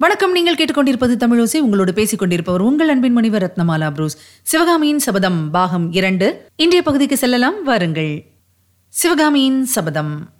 வணக்கம். நீங்கள் கேட்டுக்கொண்டிருப்பது தமிழோசை உங்களோடு பேசிக் கொண்டிருப்பவர் உங்கள் அன்பின் முனிவர் ரத்னமாலா புரூஸ். சிவகாமியின் சபதம் பாகம் இரண்டு. இன்றைய பகுதிக்கு செல்லலாம். வாருங்கள். சிவகாமியின் சபதம்.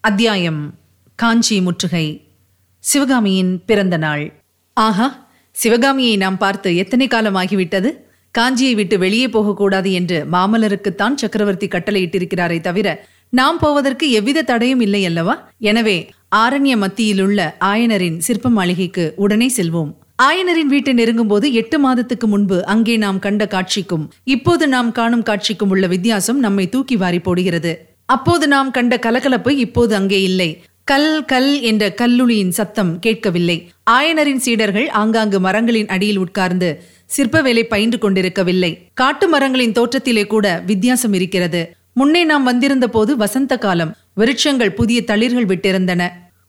அத்தியாயம் காஞ்சி முற்றுகை. சிவகாமியின் பிறந்த நாள். ஆஹா! சிவகாமியை நாம் பார்த்து எத்தனை காலம் ஆகிவிட்டது காஞ்சியை விட்டு வெளியே போகக்கூடாது என்று மாமல்லருக்குத்தான் சக்கரவர்த்தி கட்டளையிட்டிருக்கிறாரே தவிர நாம் போவதற்கு எவ்வித தடையும் இல்லை அல்லவா? எனவே ஆரண்ய மத்தியிலுள்ள ஆயனரின் சிற்ப மாளிகைக்கு உடனே செல்வோம். ஆயனரின் வீட்டை நெருங்கும் போது எட்டு மாதத்துக்கு முன்பு அங்கே நாம் கண்ட காட்சிக்கும் இப்போது நாம் காணும் காட்சிக்கும் உள்ள வித்தியாசம் நம்மை தூக்கி வாரி போடுகிறது. அப்போது நாம் கண்ட கலகலப்பு இப்போது அங்கே இல்லை. கல் கல் என்ற கல்லுளியின் சத்தம் கேட்கவில்லை. ஆயனரின் சீடர்கள் ஆங்காங்கு மரங்களின் அடியில் உட்கார்ந்து சிற்ப வேலை பயின்று கொண்டிருக்கவில்லை. காட்டு மரங்களின் தோற்றத்திலே கூட வித்தியாசம் இருக்கிறது. முன்னே நாம் வந்திருந்த போது வசந்த காலம் விருட்சங்கள் புதிய தளிர்கள் விட்டிருந்தன.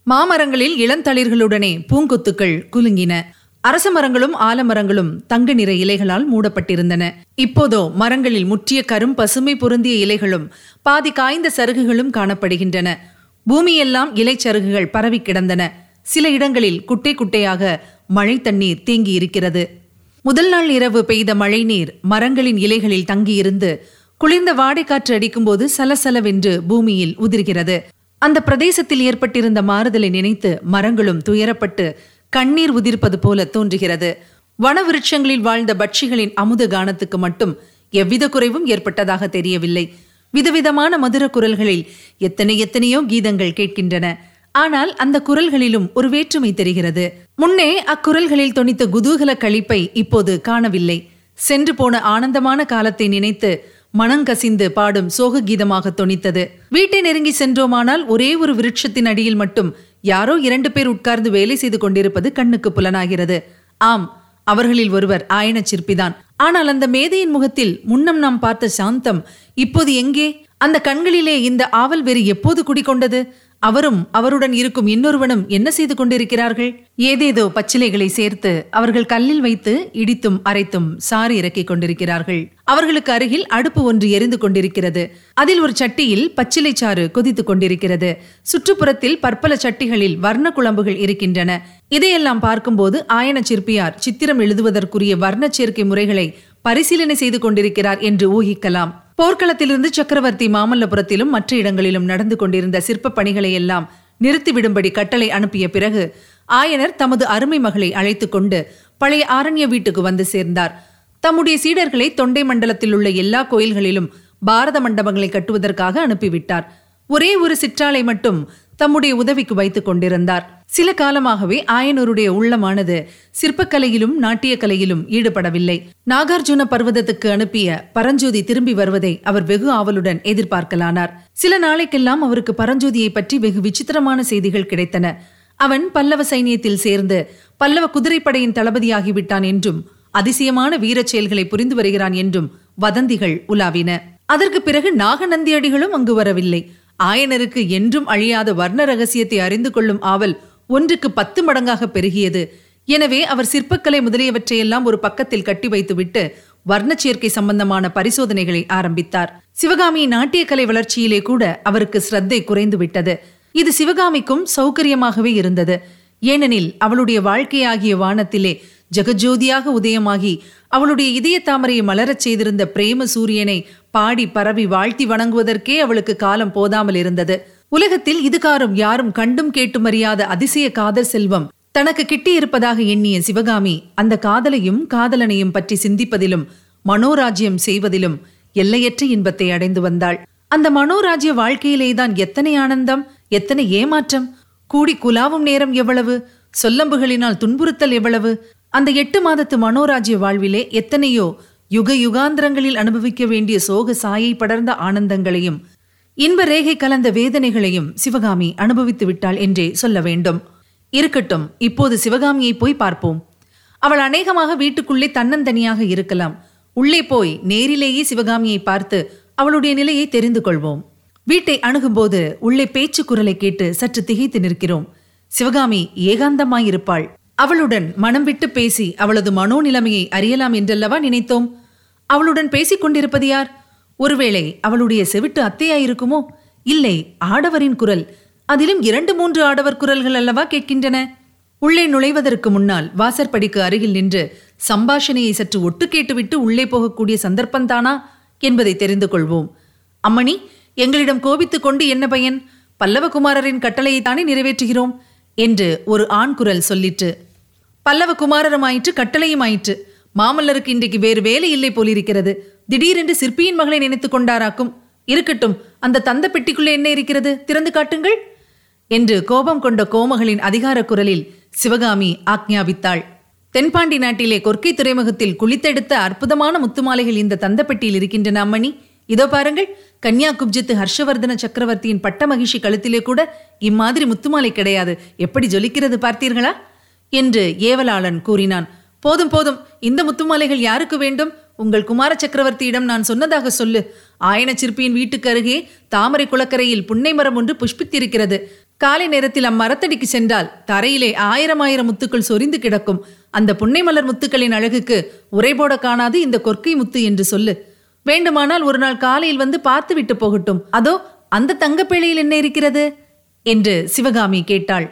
மாமரங்களில் இளந்தளிர்களுடனே பூங்கொத்துக்கள் குலுங்கின. அரச மரங்களும் ஆலமரங்களும் தங்க நிற இலைகளால் மூடப்பட்டிருந்தன. இப்போதோ மரங்களில் முற்றிய கரும் பசுமை பொருந்திய இலைகளும் பாதி காய்ந்த சருகுகளும் காணப்படுகின்றன. பூமியெல்லாம் இலைச்சருகுகள் பரவி கிடந்தன. சில இடங்களில் குட்டை குட்டையாக மழை தண்ணீர் தேங்கி இருக்கிறது முதல் நாள் இரவு பெய்த மழை நீர் மரங்களின் இலைகளில் தங்கியிருந்து குளிர்ந்த வாடைக்காற்று அடிக்கும்போது சலசலவென்று பூமியில் உதிர்கிறது. அந்த பிரதேசத்தில் ஏற்பட்டிருந்த மாறுதலை நினைத்து மரங்களும் துயரப்பட்டு கண்ணீர் உதிர்ப்பது போல தோன்றுகிறது. வனவிருட்சங்களில் வாழ்ந்த பட்சிகளின் அமுத கானத்துக்கு மட்டும் எவ்வித குறைவும் ஏற்பட்டதாக தெரியவில்லை. விதவிதமான மதுர குரல்களில் எத்தனை எத்தனையோ கீதங்கள் கேட்கின்றன. ஆனால் அந்த குரல்களிலும் ஒரு வேற்றுமை தெரிகிறது. முன்னே அக்குரல்களில் தொனித்த குதூகல கழிப்பை இப்போது காணவில்லை. சென்று போன ஆனந்தமான காலத்தை நினைத்து மனங்கசிந்து பாடும் சோக கீதமாக தொனித்தது. வீட்டை நெருங்கி சென்றோமானால் ஒரே ஒரு விருட்சத்தின் அடியில் மட்டும் யாரோ இரண்டு பேர் உட்கார்ந்து வேலை செய்து கொண்டிருப்பது கண்ணுக்கு புலனாகிறது. ஆம் அவர்களில் ஒருவர் ஆயன சிற்பிதான். ஆனால் அந்த மேதையின் முகத்தில் முன்னம் நாம் பார்த்த சாந்தம் இப்போது எங்கே? அந்த கண்களிலே இந்த ஆவல் வெறி எப்போது குடிக்கொண்டது அவரும் அவருடன் இருக்கும் இன்னொருவனும் என்ன செய்து கொண்டிருக்கிறார்கள்? ஏதேதோ பச்சிலைகளை சேர்த்து அவர்கள் கல்லில் வைத்து இடித்தும் அரைத்தும் சாறு இறக்கிக் கொண்டிருக்கிறார்கள். அவர்களுக்கு அருகில் அடுப்பு ஒன்று எரிந்து கொண்டிருக்கிறது. அதில் ஒரு சட்டியில் பச்சிலை சாறு கொதித்துக் கொண்டிருக்கிறது. சுற்றுப்புறத்தில் பற்பல சட்டிகளில் வர்ண குழம்புகள் இருக்கின்றன. இதையெல்லாம் பார்க்கும்போது ஆயன சிற்பியார் சித்திரம் எழுதுவதற்குரிய வர்ண சேர்க்கை முறைகளை பரிசீலனை செய்து கொண்டிருக்கிறார் என்று ஊகிக்கலாம். போர்க்களத்திலிருந்து சக்கரவர்த்தி மாமல்லபுரத்திலும் மற்ற இடங்களிலும் நடந்து கொண்டிருந்த சிற்ப பணிகளை எல்லாம் நிறுத்திவிடும்படி கட்டளை அனுப்பிய பிறகு ஆயனர் தமது அருமை மகளை அழைத்துக் கொண்டு பழைய ஆரண்ய வீட்டுக்கு வந்து சேர்ந்தார். தம்முடைய சீடர்களை தொண்டை மண்டலத்தில் உள்ள எல்லா கோயில்களிலும் பாரத மண்டபங்களை கட்டுவதற்காக அனுப்பிவிட்டார். ஒரே ஒரு சிற்றாலை மட்டும் தம்முடைய உதவிக்கு வைத்துக் கொண்டிருந்தார். சில காலமாகவே ஆயனூருடைய உள்ளமானது சிற்பக்கலையிலும் நாட்டிய கலையிலும் ஈடுபடவில்லை. நாகார்ஜுன பர்வதத்துக்கு அனுப்பிய பரஞ்சோதி திரும்பி வருவதை அவர் வெகு ஆவலுடன் எதிர்பார்க்கலானார். சில நாளைக்கெல்லாம் அவருக்கு பரஞ்சோதியை பற்றி வெகு விசித்திரமான செய்திகள் கிடைத்தன. அவன் பல்லவ சைனியத்தில் சேர்ந்து பல்லவ குதிரைப்படையின் தளபதியாகிவிட்டான் என்றும் அதிசயமான வீரச் செயல்களை புரிந்து வருகிறான் என்றும் வதந்திகள் உலாவின. அதற்கு பிறகு நாகநந்தியடிகளும் அங்கு வரவில்லை. ஆயனருக்கு என்றும் அழியாத வர்ண ரகசியத்தை அறிந்து கொள்ளும் ஆவல் ஒன்றுக்கு பத்து மடங்காக பெருகியது. எனவே அவர் சிற்பக்கலை முதலியவற்றையெல்லாம் ஒரு பக்கத்தில் கட்டி வைத்துவிட்டு வர்ண சேர்க்கை சம்பந்தமான பரிசோதனைகளை ஆரம்பித்தார். சிவகாமி நாட்டியக்கலை வளர்ச்சியிலே கூட அவருக்கு ஸ்ரத்தை குறைந்து விட்டது இது சிவகாமிக்கும் சௌகரியமாகவே இருந்தது. ஏனெனில் அவளுடைய வாழ்க்கையாகிய வானத்திலே ஜெகஜோதியாக உதயமாகி அவளுடைய இதய தாமரையை மலரச் செய்திருந்த பிரேம சூரியனை பாடி பரவி வாழ்த்தி வணங்குவதற்கே அவளுக்கு காலம் போதாமல் இருந்தது. உலகத்தில் இதுகாரும் யாரும் கண்டும் கேட்டும் அறியாத அதிசய காதல் செல்வம் தனக்கு கிட்டியிருப்பதாக எண்ணிய சிவகாமி அந்த காதலையும் காதலனையும் பற்றி சிந்திப்பதிலும் மனோராஜ்யம் செய்வதிலும் எல்லையற்ற இன்பத்தை அடைந்து வந்தாள். அந்த மனோராஜ்ய வாழ்க்கையிலேதான் எத்தனை ஆனந்தம் எத்தனை ஏமாற்றம் கூடி குலாவும் நேரம் எவ்வளவு சொல்லம்புகளினால் துன்புறுத்தல் எவ்வளவு அந்த எட்டு மாதத்து மனோராஜ்ய வாழ்விலே எத்தனையோ யுக யுகாந்திரங்களில் அனுபவிக்க வேண்டிய சோக சாயை படர்ந்த ஆனந்தங்களையும் இன்ப ரேகை கலந்த வேதனைகளையும் சிவகாமி அனுபவித்து விட்டாள் என்றே சொல்ல வேண்டும். இருக்கட்டும் இப்போது சிவகாமியை போய் பார்ப்போம். அவள் அநேகமாக வீட்டுக்குள்ளே தன்னந்தனியாக இருக்கலாம். உள்ளே போய் நேரிலேயே சிவகாமியை பார்த்து அவளுடைய நிலையை தெரிந்து கொள்வோம். வீட்டை அணுகும்போது உள்ளே பேச்சு குரலை கேட்டு சற்று திகைத்து நிற்கிறோம். சிவகாமி ஏகாந்தமாயிருப்பாள். அவளுடன் மனம் விட்டு பேசி அவளது மனோநிலைமையை அறியலாம் என்றல்லவா நினைத்தோம்? அவளுடன் பேசிக் கொண்டிருப்பது யார்? ஒருவேளை அவளுடைய செவிட்டு அத்தையாயிருக்குமோ? இல்லை ஆடவரின் குரல். அதிலும் இரண்டு மூன்று ஆடவர் குரல்கள் அல்லவா கேட்கின்றன? உள்ளே நுழைவதற்கு முன்னால் வாசற்படிக்கு அருகில் நின்று சம்பாஷணையை சற்று ஒட்டு கேட்டுவிட்டு உள்ளே போகக்கூடிய சந்தர்ப்பந்தானா என்பதை தெரிந்து கொள்வோம். அம்மணி எங்களிடம் கோபித்துக் கொண்டு என்ன பயன்? பல்லவகுமாரரின் கட்டளையைத்தானே நிறைவேற்றுகிறோம்? என்று ஒரு ஆண் குரல் சொல்லிற்று. பல்லவ குமாரரும் ஆயிற்று கட்டளையும் ஆயிற்று மாமல்லருக்கு இன்றைக்கு வேறு வேலை இல்லை போலிருக்கிறது. திடீரென்று சிற்பியின் மகளை நினைத்துக் கொண்டாராக்கும். இருக்கட்டும் அந்த தந்த பெட்டிக்குள்ளே என்ன இருக்கிறது? திறந்து காட்டுங்கள். என்று கோபம் கொண்ட கோமகளின் அதிகார குரலில் சிவகாமி ஆக்ஞாபித்தாள். தென்பாண்டி நாட்டிலே கொர்க்கை துறைமுகத்தில் குளித்தெடுத்த அற்புதமான முத்துமாலைகள் இந்த தந்த பெட்டியில் இருக்கின்றன அம்மணி. இதோ பாருங்கள் கன்யா குப்ஜித்து ஹர்ஷவர்தன சக்கரவர்த்தியின் பட்ட மகிழ்ச்சி கழுத்திலே கூட இம்மாதிரி முத்துமாலை கிடையாது. எப்படி ஜொலிக்கிறது பார்த்தீர்களா? என்று ஏவலாளன் கூறினான். போதும் போதும். இந்த முத்துமாலைகள் யாருக்கு வேண்டும்? உங்கள் குமார சக்கரவர்த்தியிடம் நான் சொன்னதாக சொல்லு. ஆயன சிற்பியின் வீட்டுக்கு அருகே தாமரை குளக்கரையில் புன்னை மரம் ஒன்று புஷ்பித்திருக்கிறது. காலை நேரத்தில் அம்மரத்தடிக்கு சென்றால் தரையிலே ஆயிரம் ஆயிரம் முத்துக்கள் சொரிந்து கிடக்கும். அந்த புன்னை மலர் முத்துக்களின் அழகுக்கு உரைபோட காணாது இந்த கொற்கை முத்து என்று சொல்லு. வேண்டுமானால் ஒரு நாள் காலையில் வந்து பார்த்து விட்டு போகட்டும். அதோ அந்த தங்கப்பிழையில் என்ன இருக்கிறது? என்று சிவகாமி கேட்டாள்.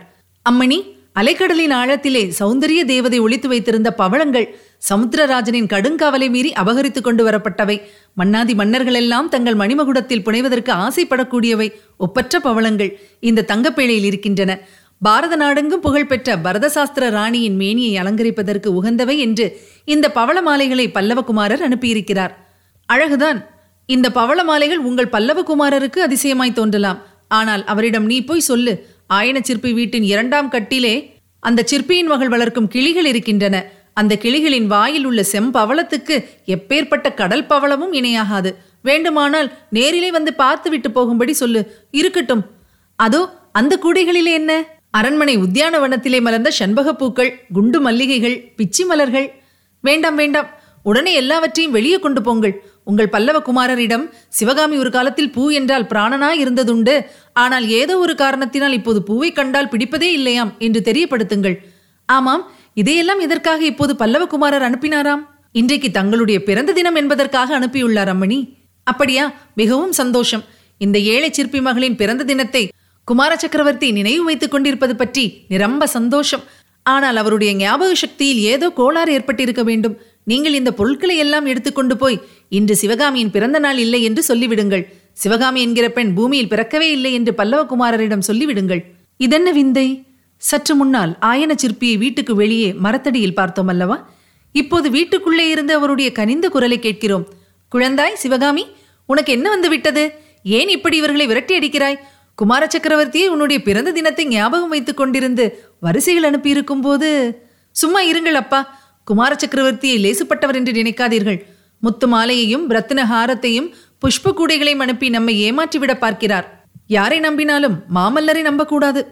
அம்மணி அலைக்கடலின் ஆழத்திலே சௌந்தரிய தேவதை ஒழித்து வைத்திருந்த பவளங்கள் சமுத்திரராஜனின் கடுங்காவலை மீறி அபகரித்துக் கொண்டு வரப்பட்டவை. மன்னாதி மன்னர்கள் எல்லாம் தங்கள் மணிமகுடத்தில் புனைவதற்கு ஆசைப்படக்கூடியவை ஒப்பற்ற பவளங்கள். இந்த தங்கப்பேழையில் இருக்கின்றன. பாரத நாடெங்கும் புகழ்பெற்ற பரதசாஸ்திர ராணியின் மேனியை அலங்கரிப்பதற்கு உகந்தவை என்று இந்த பவள மாலைகளை பல்லவகுமாரர் அனுப்பியிருக்கிறார். அழகுதான். இந்த பவள மாலைகள் உங்கள் பல்லவகுமாரருக்கு அதிசயமாய் தோன்றலாம். ஆனால் அவரிடம் நீ போய் சொல்லு. ஆயன சிற்பி வீட்டின் இரண்டாம் கட்டிலே அந்த சிற்பியின் மகள் வளர்க்கும் கிளிகள் இருக்கின்றன. அந்த கிளிகளின் வாயில் உள்ள செம்பவளத்துக்கு எப்பேற்பட்ட கடல் பவளமும் இணையாகாது. வேண்டுமானால் நேரிலே வந்து பார்த்து விட்டு போகும்படி சொல்லு. இருக்கட்டும். அதோ அந்த கூடைகளிலே என்ன? அரண்மனை உத்தியானவனத்திலே மலர்ந்த சண்பக பூக்கள் குண்டு மல்லிகைகள் பிச்சி மலர்கள். வேண்டாம் வேண்டாம். உடனே எல்லாவற்றையும் வெளியே கொண்டு போங்கள். உங்கள் பல்லவ குமாரரிடம் சிவகாமி ஒரு காலத்தில் பூ என்றால் பிராணனாய் இருந்ததுண்டு. ஆனால் ஏதோ ஒரு காரணத்தினால் இப்போது பூவை கண்டால் பிடிப்பதே இல்லையாம் என்று தெரியப்படுத்துங்கள். ஆமாம் இதையெல்லாம் எதற்காக இப்போது பல்லவகுமாரர் அனுப்பினாராம்? இன்றைக்கு தங்களுடைய பிறந்த தினம் என்பதற்காக அனுப்பியுள்ளார் அம்மணி. அப்படியா மிகவும் சந்தோஷம். இந்த ஏழை சிற்பி மகளின் பிறந்த தினத்தை குமார சக்கரவர்த்தி நினைவு வைத்துக் கொண்டிருப்பது பற்றி நிரம்ப சந்தோஷம். ஆனால் அவருடைய ஞாபக சக்தியில் ஏதோ கோளாறு ஏற்பட்டிருக்க வேண்டும். நீங்கள் இந்த பொருட்களை எல்லாம் எடுத்துக்கொண்டு போய் இன்று சிவகாமியின் பிறந்த நாள் இல்லை என்று சொல்லிவிடுங்கள். சிவகாமி என்கிற பெண் பூமியில் பிறக்கவே இல்லை என்று பல்லவகுமாரரிடம் சொல்லிவிடுங்கள். இதென்ன விந்தை? சற்று முன்னால் ஆயன சிற்பியை வீட்டுக்கு வெளியே மரத்தடியில் பார்த்தோம் அல்லவா? இப்போது வீட்டுக்குள்ளே இருந்து அவருடைய கனிந்த குரலை கேட்கிறோம். குழந்தாய் சிவகாமி உனக்கு என்ன வந்து விட்டது? ஏன் இப்படி இவர்களை விரட்டி அடிக்கிறாய்? குமார சக்கரவர்த்தியை உன்னுடைய பிறந்த தினத்தை ஞாபகம் வைத்துக் கொண்டிருந்து வரிசைகள் அனுப்பியிருக்கும் போது சும்மா இருங்கள் அப்பா. குமார சக்கரவர்த்தியை லேசுப்பட்டவர் என்று நினைக்காதீர்கள். முத்து மாலையையும் ரத்தின ஹாரத்தையும் புஷ்ப கூடைகளையும் அனுப்பி நம்மை ஏமாற்றிவிட பார்க்கிறார். யாரை நம்பினாலும் மாமல்லரை நம்பக்கூடாது.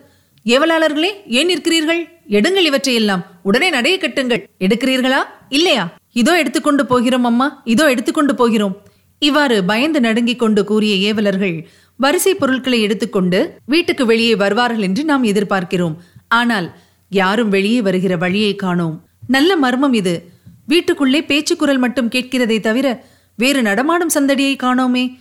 ஏவலாளர்களே ஏன் நிற்கிறீர்கள்? எடுங்கள் இவற்றையெல்லாம். உடனே நடைய கட்டுங்கள். எடுக்கிறீர்களா? இல்லையா? இதோ எடுத்துக்கொண்டு போகிறோம் அம்மா. இதோ எடுத்துக்கொண்டு போகிறோம். இவ்வாறு பயந்து நடுங்கிக் கொண்டு கூறிய ஏவலர்கள் வரிசை பொருட்களை எடுத்துக்கொண்டு வீட்டுக்கு வெளியே வருவார்கள் என்று நாம் எதிர்பார்க்கிறோம். ஆனால் யாரும் வெளியே வருகிற வழியை காணோம். நல்ல மர்மம் இது. வீட்டுக்குள்ளே பேச்சு குரல் மட்டும் கேட்கிறதே தவிர வேறு நடமாடும் சந்தடியை காணோமே.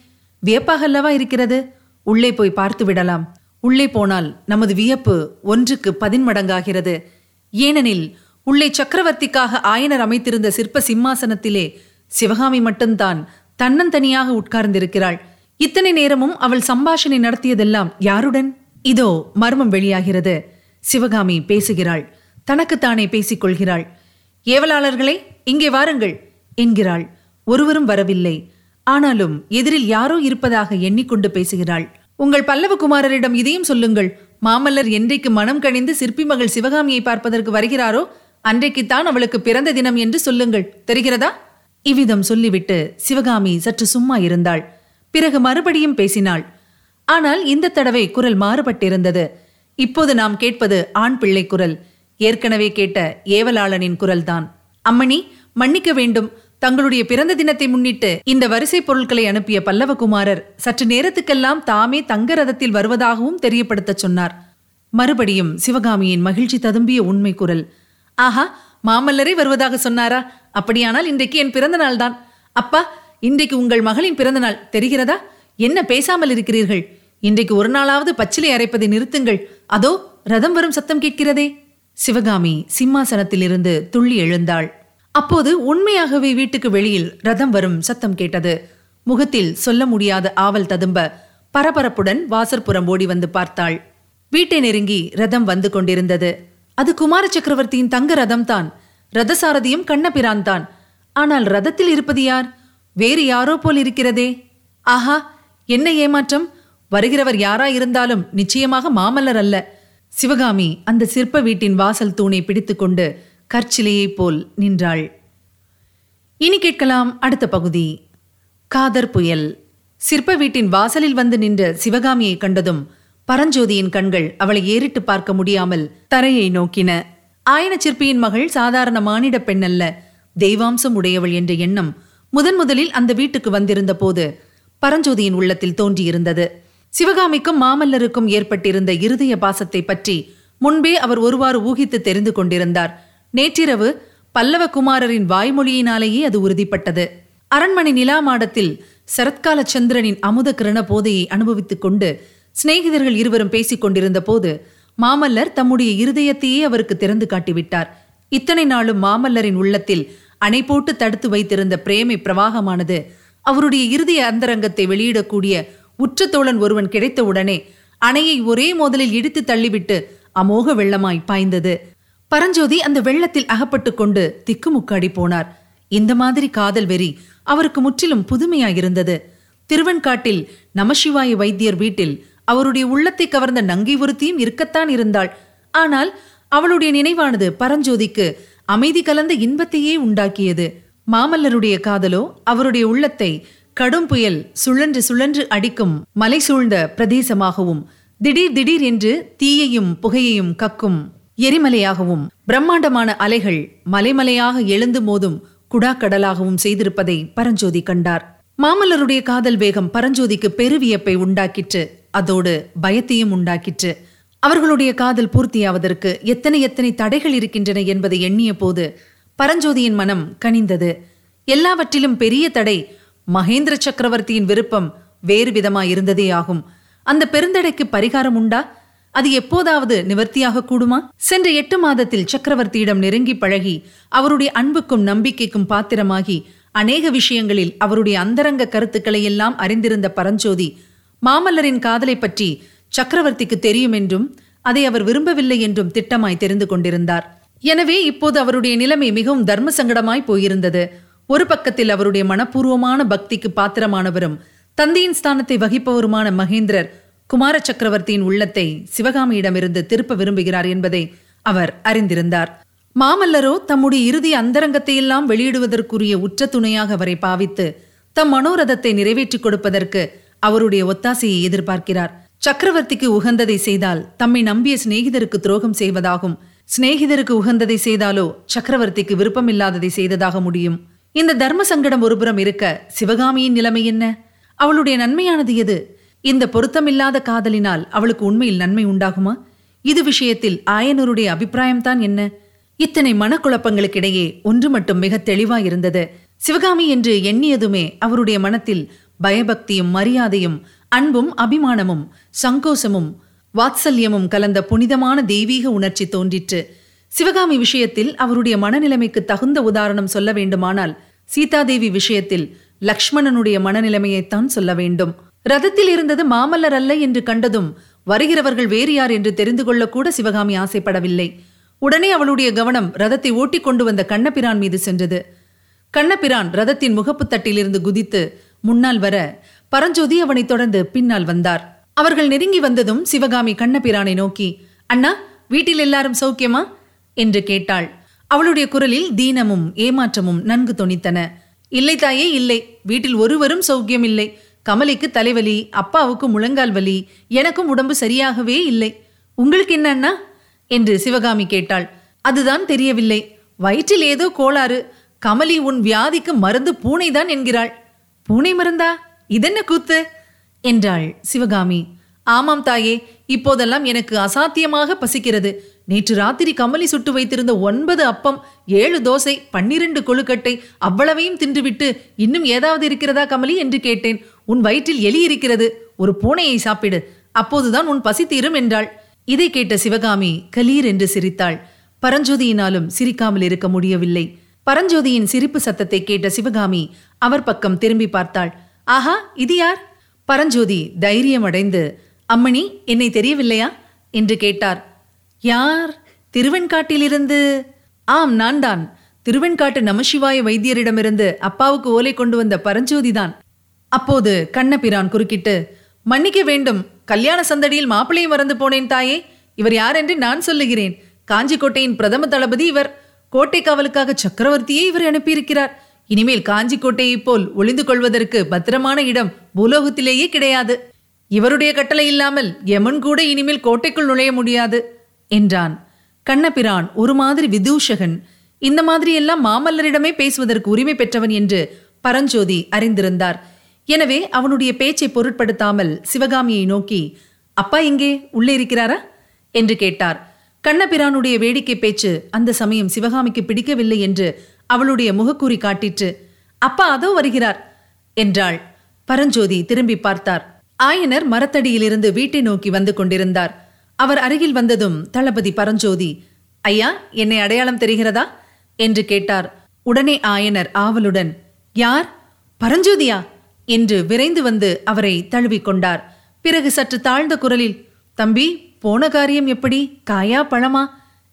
வியப்பாகல்லவா இருக்கிறது? உள்ளே போய் பார்த்து விடலாம். உள்ளே போனால் நமது வியப்பு ஒன்றுக்கு பதின்மடங்காகிறது. ஏனெனில் உள்ளே சக்கரவர்த்திக்காக ஆயனர் அமைத்திருந்த சிற்ப சிம்மாசனத்திலே சிவகாமி மட்டும்தான் தன்னந்தனியாக உட்கார்ந்திருக்கிறாள். இத்தனை நேரமும் அவள் சம்பாஷணை நடத்தியதெல்லாம் யாருடன்? இதோ மர்மம் வெளியாகிறது. சிவகாமி பேசுகிறாள். தனக்குத்தானே பேசிக் கொள்கிறாள் ஏவலாளர்களே இங்கே வாருங்கள் என்கிறாள். ஒருவரும் வரவில்லை. ஆனாலும் எதிரில் யாரோ இருப்பதாக எண்ணிக்கொண்டு பேசுகிறாள். உங்கள் பல்லவகுமாரரிடம் இதையும் சொல்லுங்கள். மாமல்லர் என்றைக்கு மனம் கணிந்து சிற்பி மகள் சிவகாமியை பார்ப்பதற்கு வருகிறாரோ அன்றைக்குத்தான் அவளுக்கு பிறந்த தினம் என்று சொல்லுங்கள். தெரிகிறதா? இவ்விதம் சொல்லிவிட்டு சிவகாமி சற்று சும்மா இருந்தாள். பிறகு மறுபடியும் பேசினாள். ஆனால் இந்த தடவை குரல் மாறுபட்டிருந்தது. இப்போது நாம் கேட்பது ஆண் பிள்ளை குரல். ஏற்கனவே கேட்ட ஏவலாளனின் குரல்தான். அம்மணி மன்னிக்க வேண்டும். தங்களுடைய பிறந்த தினத்தை முன்னிட்டு இந்த வரிசை பொருட்களை அனுப்பிய பல்லவகுமாரர் சற்று நேரத்துக்கெல்லாம் தாமே தங்க ரதத்தில் வருவதாகவும் தெரியப்படுத்தச் சொன்னார். மறுபடியும் சிவகாமியின் மகிழ்ச்சி ததும்பிய உண்மை குரல். ஆஹா மாமல்லரே வருவதாக சொன்னாரா? அப்படியானால் இன்றைக்கு என் பிறந்த நாள் தான் அப்பா இன்றைக்கு உங்கள் மகளின் பிறந்த நாள். தெரிகிறதா? என்ன பேசாமல் இருக்கிறீர்கள்? இன்றைக்கு ஒரு நாளாவது பச்சிலை அரைப்பதை நிறுத்துங்கள். அதோ ரதம் வரும் சத்தம் கேட்கிறதே. சிவகாமி சிம்மாசனத்திலிருந்து துள்ளி எழுந்தாள். அப்போது உண்மையாகவே வீட்டுக்கு வெளியில் ரதம் வரும் சத்தம் கேட்டது. முகத்தில் சொல்ல முடியாத ஆவல் ததும்ப பரபரப்புடன் வாசற்புறம் ஓடி வந்து பார்த்தாள். வீட்டை நெருங்கி ரதம் வந்து கொண்டிருந்தது. அது குமார சக்கரவர்த்தியின் தங்க ரதம் தான். ரதசாரதியும் கண்ணபிரான் தான். ஆனால் ரதத்தில் இருப்பது யார்? வேறு யாரோ போல் இருக்கிறதே. ஆஹா என்ன ஏமாற்றம்? வருகிறவர் யாரா இருந்தாலும் நிச்சயமாக மாமல்லர் அல்ல. சிவகாமி அந்த சிற்ப வீட்டின் வாசல் தூணை பிடித்துக்கொண்டு கற்சிலையைப் போல் நின்றாள். இனி கேட்கலாம் அடுத்த பகுதி. காதர் புயல். சிற்ப வீட்டின் வாசலில் வந்து நின்ற சிவகாமியை கண்டதும் பரஞ்சோதியின் கண்கள் அவளை ஏறிட்டு பார்க்க முடியாமல் தரையை நோக்கின. ஆயன சிற்பியின் மகள் சாதாரண மானிட பெண்ணல்ல தெய்வாம்சம் உடையவள் என்ற எண்ணம் முதன் முதலில் அந்த வீட்டுக்கு வந்திருந்த போது பரஞ்சோதியின் உள்ளத்தில் தோன்றியிருந்தது. சிவகாமிக்கும் மாமல்லருக்கும் ஏற்பட்டிருந்த இருதய பாசத்தை பற்றி முன்பே அவர் ஒருவாறு ஊகித்து தெரிந்து கொண்டிருந்தார். நேற்றிரவு பல்லவ குமாரரின் வாய்மொழியினாலேயே அது உறுதிப்பட்டது. அரண்மனை நிலா மாடத்தில் சரத்கால சந்திரனின் அமுத கிரண போதையை அனுபவித்துக் கொண்டு சிநேகிதர்கள் இருவரும் பேசிக் கொண்டிருந்த போது மாமல்லர் தம்முடைய இருதயத்தையே அவருக்கு திறந்து காட்டிவிட்டார். இத்தனை நாளும் மாமல்லரின் உள்ளத்தில் அணை போட்டு தடுத்து வைத்திருந்த பிரேமை பிரவாகமானது அவருடைய இருதய அந்தரங்கத்தை வெளியிடக்கூடிய உற்ற தோழன் ஒருவன் கிடைத்தவுடனே அணையை ஒரே மோதலில் இடித்து தள்ளிவிட்டு அமோக வெள்ளமாய் பாய்ந்தது. பரஞ்சோதி அந்த வெள்ளத்தில் அகப்பட்டு கொண்டு திக்குமுக்காடி போனார். இந்த மாதிரி காதல் வெறி அவருக்கு முற்றிலும் புதுமையாயிருந்தது. திருவெண்காட்டில் நமசிவாய வைத்தியர் வீட்டில் அவருடைய உள்ளத்தை கவர்ந்த நங்கை ஒருத்தியும் இருக்கத்தான் இருந்தாள். ஆனால் அவளுடைய நினைவானது பரஞ்சோதிக்கு அமைதி கலந்த இன்பத்தையே உண்டாக்கியது. மாமல்லருடைய காதலோ அவருடைய உள்ளத்தை கடும் புயல் சுழன்று சுழன்று அடிக்கும் மலை சூழ்ந்த பிரதேசமாகவும் திடீர் திடீர் என்று தீயையும் புகையையும் கக்கும் எரிமலையாகவும் பிரம்மாண்டமான அலைகள் மலைமலையாக எழுந்து மோதும் குடாக்கடலாகவும் செய்திருப்பதை பரஞ்சோதி கண்டார். மாமல்லருடைய காதல் வேகம் பரஞ்சோதிக்கு பெருவியப்பை உண்டாக்கிற்று. அதோடு பயத்தையும் உண்டாக்கிற்று. அவர்களுடைய காதல் பூர்த்தியாவதற்கு எத்தனை எத்தனை தடைகள் இருக்கின்றன என்பதை எண்ணிய போது பரஞ்சோதியின் மனம் கனிந்தது. எல்லாவற்றிலும் பெரிய தடை மகேந்திர சக்கரவர்த்தியின் விருப்பம் வேறு விதமாயிருந்ததே ஆகும் அந்த பெருந்தடைக்கு பரிகாரம் உண்டா? அது எப்போதாவது நிவர்த்தியாக கூடுமா? சென்ற எட்டு மாதத்தில் சக்கரவர்த்தியிடம் நெருங்கி பழகி அவருடைய அன்புக்கும் நம்பிக்கைக்கும் பாத்திரமாகி அநேக விஷயங்களில் அவருடைய அந்தரங்க கருத்துக்களை எல்லாம் அறிந்திருந்த பரஞ்சோதி மாமல்லரின் காதலை பற்றி சக்கரவர்த்திக்கு தெரியும் என்றும் அதை அவர் விரும்பவில்லை என்றும் திட்டமாய் தெரிந்து கொண்டிருந்தார். எனவே இப்போது அவருடைய நிலைமை மிகவும் தர்ம சங்கடமாய் போயிருந்தது. ஒரு பக்கத்தில் அவருடைய மனப்பூர்வமான பக்திக்கு பாத்திரமானவரும் தந்தையின் ஸ்தானத்தை வகிப்பவருமான மகேந்திரர் குமார சக்கரவர்த்தியின் உள்ளத்தை சிவகாமியிடமிருந்து திருப்ப விரும்புகிறார் என்பதை அவர் அறிந்திருந்தார். மாமல்லரோ தம்முடைய இறுதி அந்தரங்கத்தை எல்லாம் வெளியிடுவதற்குரிய உற்ற துணையாக அவரை பாவித்து தம் மனோரதத்தை நிறைவேற்றிக் கொடுப்பதற்கு அவருடைய ஒத்தாசையை எதிர்பார்க்கிறார். சக்கரவர்த்திக்கு உகந்ததை செய்தால் தம்மை நம்பிய சிநேகிதருக்கு துரோகம் செய்வதாகும். சிநேகிதருக்கு உகந்ததை செய்தாலோ சக்கரவர்த்திக்கு விருப்பமில்லாததை செய்ததாக முடியும். இந்த தர்ம சங்கடம் ஒருபுறம் இருக்க சிவகாமியின் நிலைமை என்ன? அவளுடைய நன்மையானது எது? இந்த பொருத்தமில்லாத காதலினால் அவளுக்கு உண்மையில் நன்மை உண்டாகுமா? இது விஷயத்தில் ஆயனருடைய அபிப்பிராயம்தான் என்ன? இத்தனை மனக்குழப்பங்களுக்கிடையே ஒன்று மட்டும் மிக தெளிவாயிருந்தது சிவகாமி என்று எண்ணியதுமே அவருடைய மனத்தில் பயபக்தியும் மரியாதையும் அன்பும் அபிமானமும் சங்கோசமும் வாத்சல்யமும் கலந்த புனிதமான தெய்வீக உணர்ச்சி தோன்றிற்று. சிவகாமி விஷயத்தில் அவருடைய மனநிலைமைக்கு தகுந்த உதாரணம் சொல்ல வேண்டுமானால் சீதாதேவி விஷயத்தில் லக்ஷ்மணனுடைய மனநிலைமையைத்தான் சொல்ல வேண்டும். ரதத்தில் இருந்தது மாமல்லர் அல்ல என்று கண்டதும் வருகிறவர்கள் வேறு யார் என்று தெரிந்து கொள்ளக்கூட சிவகாமி ஆசைப்படவில்லை. உடனே அவளுடைய கவனம் ரதத்தை ஓட்டிக் கொண்டு வந்த கண்ணபிரான் மீது சென்றது. கண்ணபிரான் ரதத்தின் முகப்பு தட்டிலிருந்து குதித்து முன்னால் வர பரஞ்சோதி அவனை தொடர்ந்து பின்னால் வந்தார். அவர்கள் நெருங்கி வந்ததும் சிவகாமி கண்ணபிரானை நோக்கி அண்ணா வீட்டில் எல்லாரும் சௌக்கியமா? என்று கேட்டாள். அவளுடைய குரலில் தீனமும் ஏமாற்றமும் நன்கு தொனித்தன. இல்லை தாயே இல்லை. வீட்டில் ஒருவரும் சௌக்கியம் இல்லை. கமலிக்கு தலைவலி அப்பாவுக்கு முழங்கால் வலி எனக்கும் உடம்பு சரியாகவே இல்லை. உங்களுக்கு என்ன அண்ணா? என்று சிவகாமி கேட்டாள். அதுதான் தெரியவில்லை. வயிற்றில் ஏதோ கோளாறு. கமலி உன் வியாதிக்கு மருந்து பூனைதான் என்கிறாள். பூனை மருந்தா? இதென்ன கூத்து? என்றாள் சிவகாமி. ஆமாம் தாயே. இப்போதெல்லாம் எனக்கு அசாத்தியமாக பசிக்கிறது. நேற்று ராத்திரி கமலி சுட்டு வைத்திருந்த ஒன்பது அப்பம் ஏழு தோசை பன்னிரண்டு கொழுக்கட்டை அவ்வளவையும் தின்றுவிட்டு இன்னும் ஏதாவது இருக்கிறதா கமலி என்று கேட்டேன். உன் வயிற்றில் எலி இருக்கிறது ஒரு பூனையை சாப்பிடு. அப்போதுதான் உன் பசி தீரும் என்றாள். இதை கேட்ட சிவகாமி கலீர் என்று சிரித்தாள். பரஞ்சோதியினாலும் சிரிக்காமல் இருக்க முடியவில்லை. பரஞ்சோதியின் சிரிப்பு சத்தத்தை கேட்ட சிவகாமி அவர் பக்கம் திரும்பி பார்த்தாள். ஆஹா இது யார்? பரஞ்சோதி தைரியம் அடைந்து அம்மணி என்னை தெரியவில்லையா? என்று கேட்டார். யார்? திருவெண்காட்டிலிருந்து? ஆம் நான் தான் திருவெண்காட்டு நமசிவாய வைத்தியரிடமிருந்து அப்பாவுக்கு ஓலை கொண்டு வந்த பரஞ்சோதிதான். அப்போது கண்ணபிரான் குறுக்கிட்டு மன்னிக்க வேண்டும். கல்யாண சந்தடியில் மாப்பிளையும் மறந்து போனேன் தாயே. இவர் யார் என்று நான் சொல்லுகிறேன். காஞ்சிக்கோட்டையின் பிரதம தளபதி இவர். கோட்டை காவலுக்காக சக்கரவர்த்தியே இவர் அனுப்பியிருக்கிறார். இனிமேல் காஞ்சிக்கோட்டையைப் போல் ஒளிந்து கொள்வதற்கு பத்திரமான இடம் பூலோகத்திலேயே கிடையாது. இவருடைய கட்டளை இல்லாமல் எமன் கூட இனிமேல் கோட்டைக்குள் நுழைய முடியாது. என்றான். கண்ணபிரான் ஒரு மாதிரி விதூஷகன். இந்த மாதிரியெல்லாம் மாமல்லரிடமே பேசுவதற்கு உரிமை பெற்றவன் என்று பரஞ்சோதி அறிந்திருந்தார். எனவே அவனுடைய பேச்சை பொருட்படுத்தாமல் சிவகாமியை நோக்கி அப்பா எங்கே? உள்ளே இருக்கிறாரா? என்று கேட்டார். கண்ணபிரானுடைய வேடிக்கை பேச்சு அந்த சமயம் சிவகாமிக்கு பிடிக்கவில்லை என்று அவளுடைய முகக்கூறி காட்டிற்று. அப்பா அதோ வருகிறார் என்றாள். பரஞ்சோதி திரும்பி பார்த்தார். ஆயனர் மரத்தடியிலிருந்து வீட்டை நோக்கி வந்து கொண்டிருந்தார். அவர் அருகில் வந்ததும் தளபதி பரஞ்சோதி ஐயா என்னை அடையாளம் தெரிகிறதா? என்று கேட்டார். உடனே ஆயனர் ஆவலுடன் யார்? பரஞ்சோதியா? என்று விரைந்து வந்து அவரை தழுவிக் கொண்டார். பிறகு சற்று தாழ்ந்த குரலில் தம்பி போன காரியம் எப்படி? காயா பழமா?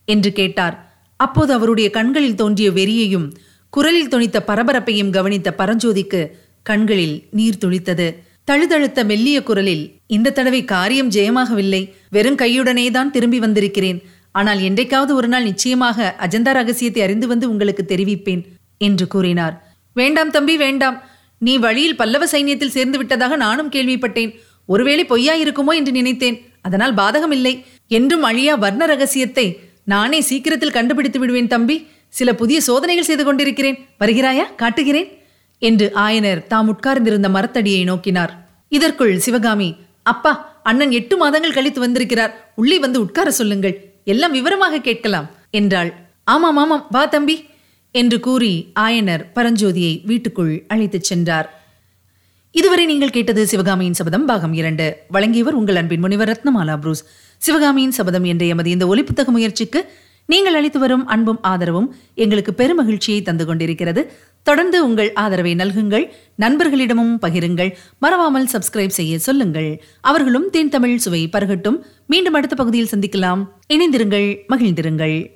என்று கேட்டார். அப்போது அவருடைய கண்களில் தோன்றிய வெறியையும் குரலில் துணித்த பரபரப்பையும் கவனித்த பரஞ்சோதிக்கு கண்களில் நீர் துளித்தது. தழுதழுத்த மெல்லிய குரலில் இந்த தடவை காரியம் ஜெயமாகவில்லை. வெறும் கையுடனே தான் திரும்பி வந்திருக்கிறேன். ஆனால் என்றைக்காவது ஒரு நாள் நிச்சயமாக அஜந்தா ரகசியத்தை அறிந்து வந்து உங்களுக்கு தெரிவிப்பேன் என்று கூறினார். வேண்டாம் தம்பி வேண்டாம். நீ வழியில் பல்லவ சைன்யத்தில் சேர்ந்து விட்டதாக நானும் கேள்விப்பட்டேன். ஒருவேளை பொய்யா இருக்குமோ என்று நினைத்தேன். அதனால் பாதகமில்லை. என்றும் அழியா வர்ண ரகசியத்தை நானே சீக்கிரத்தில் கண்டுபிடித்து விடுவேன் தம்பி. சில புதிய சோதனைகள் செய்து கொண்டிருக்கிறேன். வருகிறாயா? காட்டுகிறேன் என்று ஆயனர் தாம் உட்கார்ந்திருந்த மரத்தடியை நோக்கினார். இதற்குள் சிவகாமி அப்பா அண்ணன் எட்டு மாதங்கள் கழித்து வந்திருக்கிறார். உள்ளே வந்து உட்கார சொல்லுங்கள். எல்லாம் விவரமாக கேட்கலாம் என்றாள். ஆமாம் ஆமாம் வா தம்பி என்று கூறி ஆயனர் பரஞ்சோதியை வீட்டுக்குள் அழைத்துச் சென்றார். இதுவரை நீங்கள் கேட்டது சிவகாமியின் சபதம் பாகம் இரண்டு. வழங்கியவர் உங்கள் அன்பின் முனிவர் ரத்னமாலா புரூஸ். சிவகாமியின் சபதம் என்ற எமது இந்த ஒலிப்புத்தக முயற்சிக்கு நீங்கள் அளித்து வரும் அன்பும் ஆதரவும் எங்களுக்கு பெருமகிழ்ச்சியை தந்து கொண்டிருக்கிறது. தொடர்ந்து உங்கள் ஆதரவை நல்குங்கள். நண்பர்களிடமும் பகிருங்கள். மறவாமல் சப்ஸ்கிரைப் செய்ய சொல்லுங்கள். அவர்களும் தேன் தமிழ் சுவை பருகட்டும். மீண்டும் அடுத்த பகுதியில் சந்திக்கலாம். இணைந்திருங்கள் மகிழ்ந்திருங்கள்.